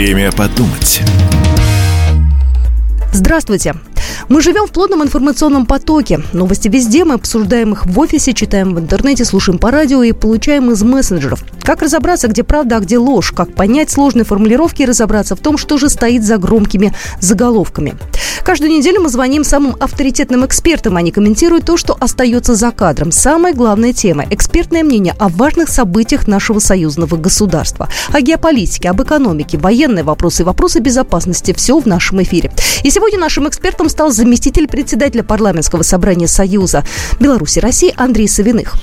Время подумать. Здравствуйте. Мы живем в плотном информационном потоке. Новости везде, мы обсуждаем их в офисе, читаем в интернете, слушаем по радио и получаем из мессенджеров. Как разобраться, где правда, а где ложь? Как понять сложные формулировки и разобраться в том, что же стоит за громкими заголовками? Каждую неделю мы звоним самым авторитетным экспертам. Они комментируют то, что остается за кадром. Самая главная тема – экспертное мнение о важных событиях нашего союзного государства. О геополитике, об экономике, военные вопросы и вопросы безопасности – все в нашем эфире. И сегодня нашим экспертом стал заместитель председателя парламентского собрания Союза Беларуси России Андрей Савиных.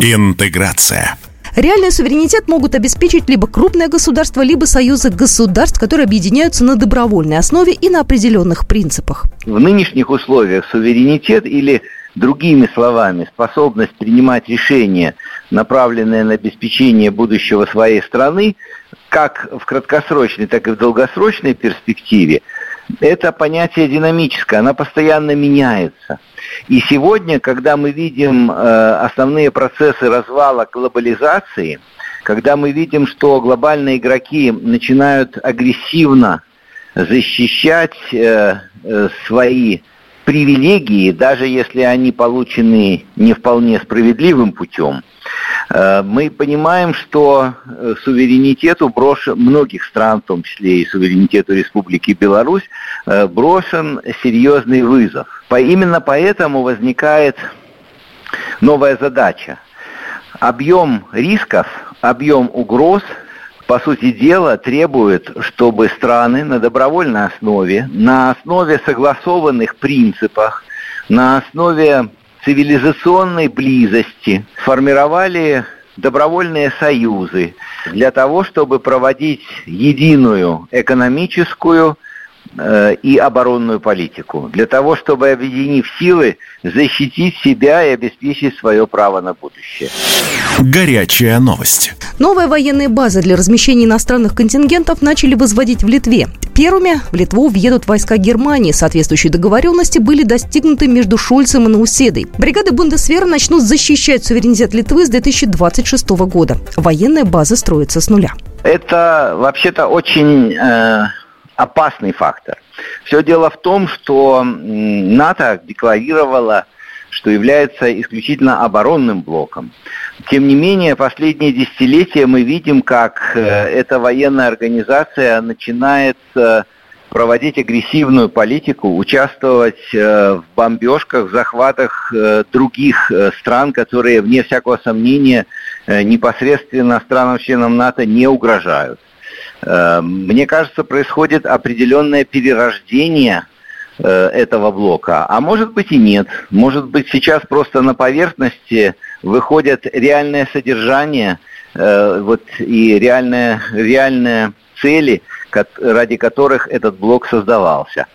Интеграция. Реальный суверенитет могут обеспечить либо крупное государство, либо союзы государств, которые объединяются на добровольной основе и на определенных принципах. В нынешних условиях суверенитет или Другими словами, способность принимать решения, направленные на обеспечение будущего своей страны, как в краткосрочной, так и в долгосрочной перспективе, это понятие динамическое, оно постоянно меняется. И сегодня, когда мы видим э, основные процессы развала глобализации, когда мы видим, что глобальные игроки начинают агрессивно защищать э, э, свои привилегии, даже если они получены не вполне справедливым путем, мы понимаем, что э, суверенитету брошен, многих стран, в том числе и суверенитету Республики Беларусь, э, брошен серьезный вызов. Именно поэтому возникает новая задача. Объем рисков, объем угроз, по сути дела, требует, чтобы страны на добровольной основе, на основе согласованных принципах, на основе цивилизационной близости, формировали добровольные союзы для того, чтобы проводить единую экономическую и оборонную политику, для того, чтобы, объединив силы, защитить себя и обеспечить свое право на будущее. Горячая новость. Новые военные базы для размещения иностранных контингентов начали возводить в Литве. Первыми в Литву въедут войска Германии. Соответствующие договоренности были достигнуты между Шульцем и Науседой. Бригады Бундесвера начнут защищать суверенитет Литвы с 2026 года. Военная база строится с нуля. Это вообще-то очень э, опасный фактор. Все дело в том, что НАТО декларировало что является исключительно оборонным блоком. Тем не менее, последние десятилетия мы видим, как э, эта военная организация начинает э, проводить агрессивную политику, участвовать э, в бомбежках, в захватах других стран, которые, вне всякого сомнения, непосредственно странам-членам НАТО не угрожают. Мне кажется, происходит определенное перерождение Э, этого блока. А может быть и нет. Может быть сейчас просто на поверхности выходят реальное содержание э, вот, и реальные, реальные цели, ради которых этот блок создавался.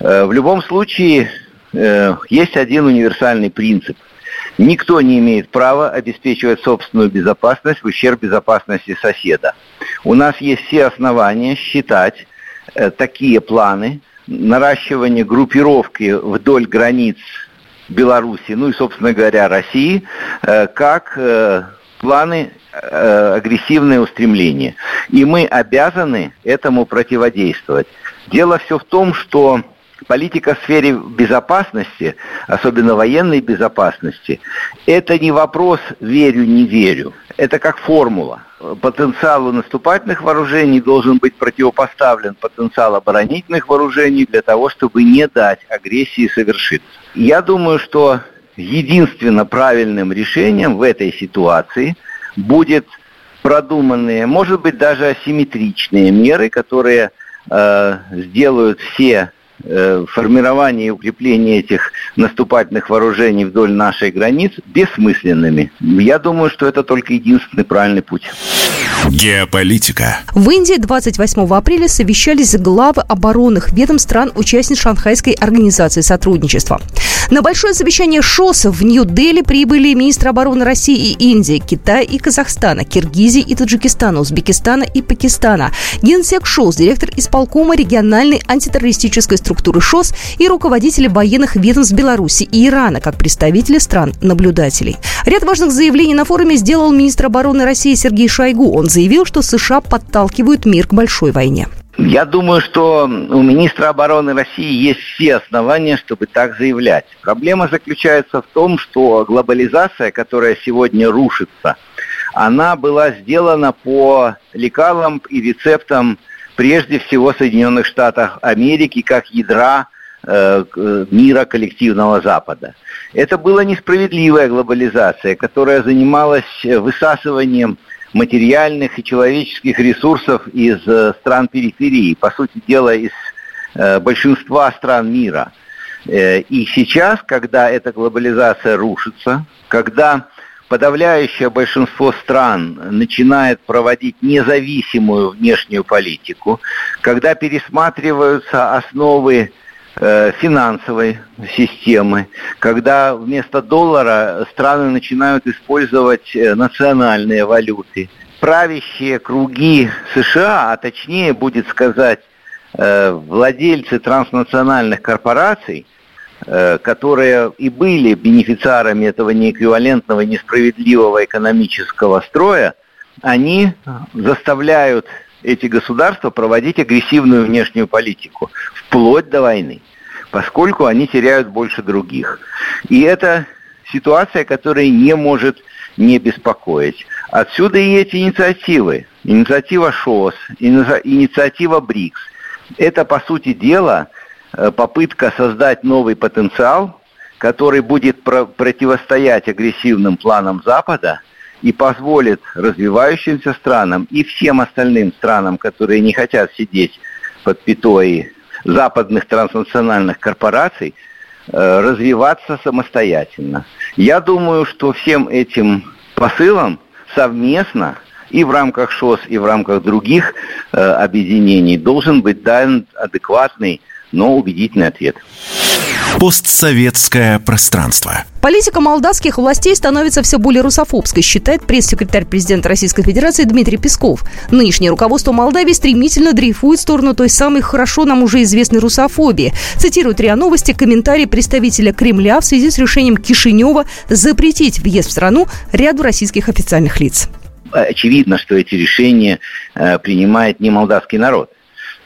Э, в любом случае есть один универсальный принцип. Никто не имеет права обеспечивать собственную безопасность в ущерб безопасности соседа. У нас есть все основания считать такие планы наращивание группировки вдоль границ Беларуси, ну и, собственно говоря, России, э, как э, планы э, агрессивные устремления. И мы обязаны этому противодействовать. Дело все в том, что политика в сфере безопасности, особенно военной безопасности, это не вопрос верю, не верю. Это как формула. Потенциалу наступательных вооружений должен быть противопоставлен потенциал оборонительных вооружений для того, чтобы не дать агрессии совершиться. Я думаю, что единственно правильным решением в этой ситуации будет продуманные, может быть, даже асимметричные меры, которые э, сделают все формирование и укрепление этих наступательных вооружений вдоль нашей границ бессмысленными. Я думаю, что это только единственный правильный путь. Геополитика. В Индии 28 апреля совещались главы оборонных ведомств стран-участниц Шанхайской организации сотрудничества. На большое совещание ШОС в Нью-Дели прибыли министры обороны России и Индии, Китая и Казахстана, Киргизии и Таджикистана, Узбекистана и Пакистана, генсек ШОС, директор исполкома региональной антитеррористической структуры ШОС и руководители военных ведомств Беларуси и Ирана, как представители стран-наблюдателей. Ряд важных заявлений на форуме сделал министр обороны России Сергей Шойгу. Он заявил, что США подталкивают мир к большой войне. Я думаю, что у министра обороны России есть все основания, чтобы так заявлять. Проблема заключается в том, что глобализация, которая сегодня рушится, она была сделана по лекалам и рецептам прежде всего Соединенных Штатов Америки как ядра э, мира коллективного Запада. Это была несправедливая глобализация, которая занималась высасыванием материальных и человеческих ресурсов из э, стран периферии, по сути дела, из э, большинства стран мира. Э, и сейчас, когда эта глобализация рушится, когда подавляющее большинство стран начинает проводить независимую внешнюю политику, когда пересматриваются основы финансовой системы, когда вместо доллара страны начинают использовать э, национальные валюты. Правящие круги США, а точнее будет сказать э, владельцы транснациональных корпораций, которые и были бенефициарами этого неэквивалентного, несправедливого экономического строя, они заставляют эти государства проводить агрессивную внешнюю политику, вплоть до войны поскольку они теряют больше других. И это ситуация, которая не может не беспокоить. Отсюда и эти инициативы. Инициатива ШОС, инициатива БРИКС. Это, по сути дела, э, попытка создать новый потенциал, который будет противостоять агрессивным планам Запада и позволит развивающимся странам и всем остальным странам, которые не хотят сидеть под пятой западных транснациональных корпораций э, развиваться самостоятельно. Я думаю, что всем этим посылам совместно и в рамках ШОС, и в рамках других э, объединений должен быть дан адекватный, но убедительный ответ. Постсоветское пространство. Политика молдавских властей становится все более русофобской, считает пресс-секретарь президента Российской Федерации Дмитрий Песков. Нынешнее руководство Молдавии стремительно дрейфует в сторону той самой хорошо нам уже известной русофобии. Цитирует РИА Новости комментарий представителя Кремля в связи с решением Кишинева запретить въезд в страну ряду российских официальных лиц. Очевидно, что эти решения э, принимает не молдавский народ.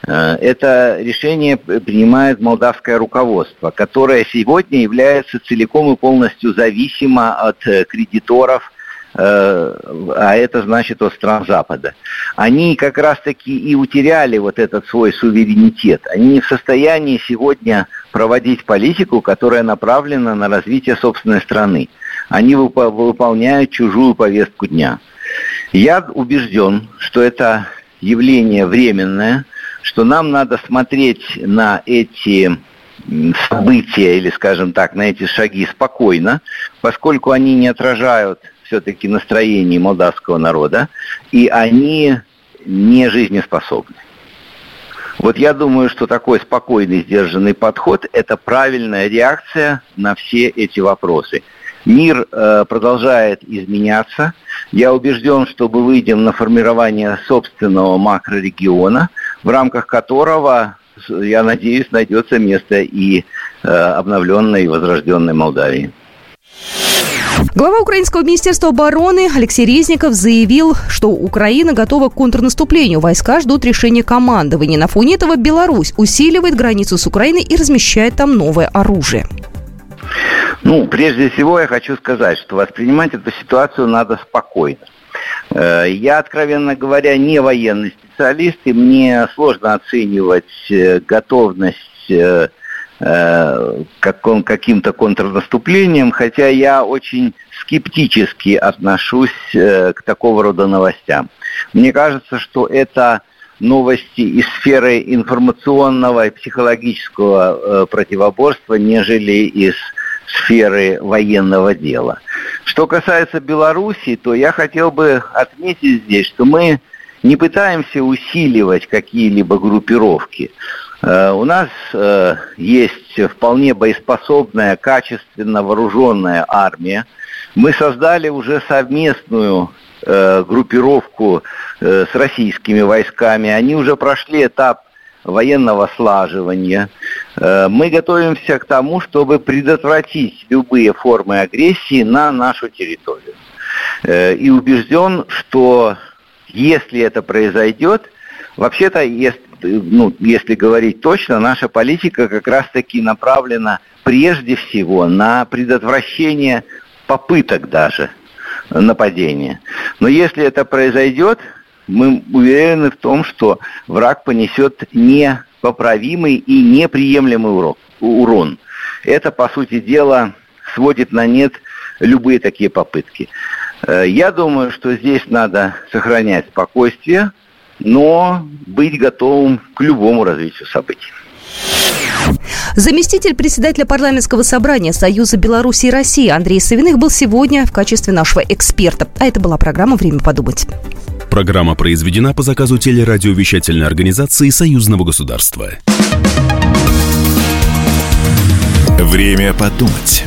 Э, это решение принимает молдавское руководство, которое сегодня является целиком и полностью зависимо от э, кредиторов, э, а это значит от стран Запада. Они как раз-таки и утеряли вот этот свой суверенитет. Они не в состоянии сегодня проводить политику, которая направлена на развитие собственной страны. Они выполняют чужую повестку дня. Я убежден, что это явление временное – что нам надо смотреть на эти события или, скажем так, на эти шаги спокойно, поскольку они не отражают все-таки настроение молдавского народа, и они не жизнеспособны. Вот я думаю, что такой спокойный, сдержанный подход – это правильная реакция на все эти вопросы. Мир э, продолжает изменяться. Я убежден, что мы выйдем на формирование собственного макрорегиона – в рамках которого, я надеюсь, найдется место и э, обновленной и возрожденной Молдавии. Глава Украинского министерства обороны Алексей Резников заявил, что Украина готова к контрнаступлению. Войска ждут решения командования. На фоне этого Беларусь усиливает границу с Украиной и размещает там новое оружие. Ну, прежде всего я хочу сказать, что воспринимать эту ситуацию надо спокойно. Э, я, откровенно говоря, не военный специалист, и мне сложно оценивать э, готовность э, каким-то контрнаступлением, хотя я очень скептически отношусь к такого рода новостям. Мне кажется, что это новости из сферы информационного и психологического противоборства, нежели из сферы военного дела. Что касается Беларуси, то я хотел бы отметить здесь, что мы не пытаемся усиливать какие-либо группировки. Э, у нас э, есть вполне боеспособная, качественно вооруженная армия. Мы создали уже совместную э, группировку с российскими войсками. Они уже прошли этап военного слаживания. Э, мы готовимся к тому, чтобы предотвратить любые формы агрессии на нашу территорию. Э, и убежден, что если это произойдет, вообще-то, если, ну, если говорить точно, наша политика как раз-таки направлена прежде всего на предотвращение попыток даже нападения. Но если это произойдет, мы уверены в том, что враг понесет непоправимый и неприемлемый урон. Это, по сути дела, сводит на нет любые такие попытки. Э, я думаю, что здесь надо сохранять спокойствие, но быть готовым к любому развитию событий. Заместитель председателя парламентского собрания Союза Беларуси и России Андрей Савиных был сегодня в качестве нашего эксперта. А это была программа «Время подумать». Программа произведена по заказу телерадиовещательной организации Союзного государства. Время подумать.